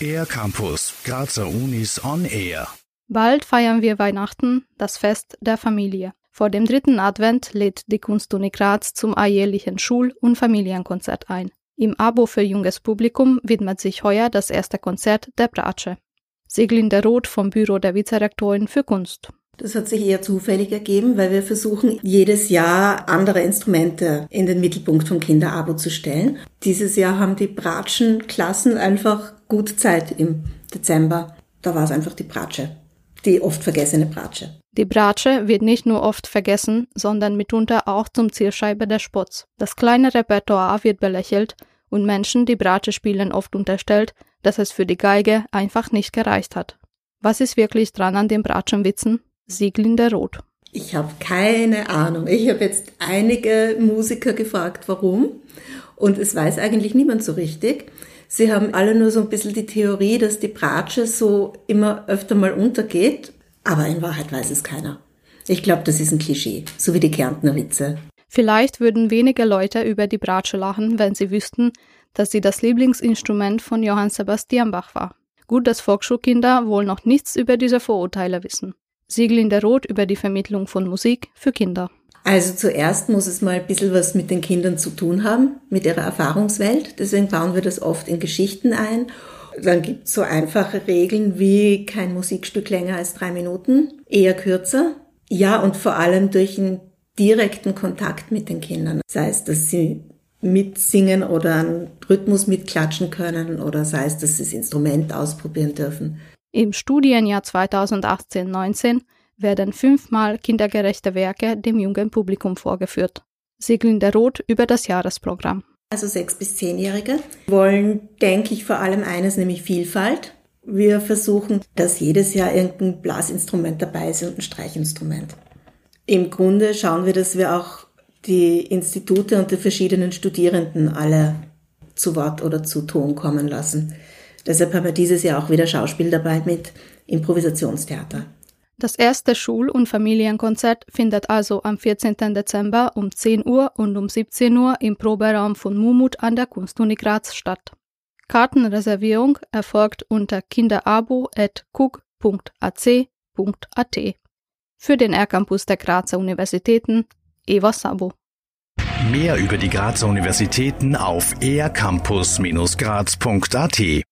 Air Campus, Grazer Unis on Air. Bald feiern wir Weihnachten, das Fest der Familie. Vor dem dritten Advent lädt die Kunstuni Graz zum alljährlichen Schul- und Familienkonzert ein. Im Abo für junges Publikum widmet sich heuer das erste Konzert der Bratsche. Sieglinde Roth vom Büro der Vizerektorin für Kunst. Das hat sich eher zufällig ergeben, weil wir versuchen, jedes Jahr andere Instrumente in den Mittelpunkt vom Kinderabo zu stellen. Dieses Jahr haben die Bratschenklassen einfach gut Zeit im Dezember. Da war es einfach die Bratsche. Die oft vergessene Bratsche. Die Bratsche wird nicht nur oft vergessen, sondern mitunter auch zum Zielscheibe des Spotts. Das kleine Repertoire wird belächelt und Menschen, die Bratsche spielen, oft unterstellt, dass es für die Geige einfach nicht gereicht hat. Was ist wirklich dran an den Bratschenwitzen? Sieglinde Rot. Ich habe keine Ahnung. Ich habe jetzt einige Musiker gefragt, warum. Und es weiß eigentlich niemand so richtig. Sie haben alle nur so ein bisschen die Theorie, dass die Bratsche so immer öfter mal untergeht. Aber in Wahrheit weiß es keiner. Ich glaube, das ist ein Klischee, so wie die Kärntner Witze. Vielleicht würden wenige Leute über die Bratsche lachen, wenn sie wüssten, dass sie das Lieblingsinstrument von Johann Sebastian Bach war. Gut, dass Volksschulkinder wohl noch nichts über diese Vorurteile wissen. Sieglinde Roth über die Vermittlung von Musik für Kinder. Also zuerst muss es mal ein bisschen was mit den Kindern zu tun haben, mit ihrer Erfahrungswelt. Deswegen bauen wir das oft in Geschichten ein. Dann gibt es so einfache Regeln wie kein Musikstück länger als drei Minuten, eher kürzer. Ja, und vor allem durch einen direkten Kontakt mit den Kindern. Sei es, dass sie mitsingen oder einen Rhythmus mitklatschen können oder sei es, dass sie das Instrument ausprobieren dürfen. Im Studienjahr 2018-19 werden fünfmal kindergerechte Werke dem jungen Publikum vorgeführt. Sieglinde Roth über das Jahresprogramm. Also sechs bis zehnjährige wollen, denke ich, vor allem eines, nämlich Vielfalt. Wir versuchen, dass jedes Jahr irgendein Blasinstrument dabei ist und ein Streichinstrument. Im Grunde schauen wir, dass wir auch die Institute und die verschiedenen Studierenden alle zu Wort oder zu Ton kommen lassen. Deshalb haben wir dieses Jahr auch wieder Schauspiel dabei mit Improvisationstheater. Das erste Schul- und Familienkonzert findet also am 14. Dezember um 10 Uhr und um 17 Uhr im Proberaum von Mumut an der Kunstuni Graz statt. Kartenreservierung erfolgt unter kinderabo.cook.ac.at. Für den R-Campus der Grazer Universitäten Eva Sabo. Mehr über die Grazer Universitäten auf ercampus-graz.at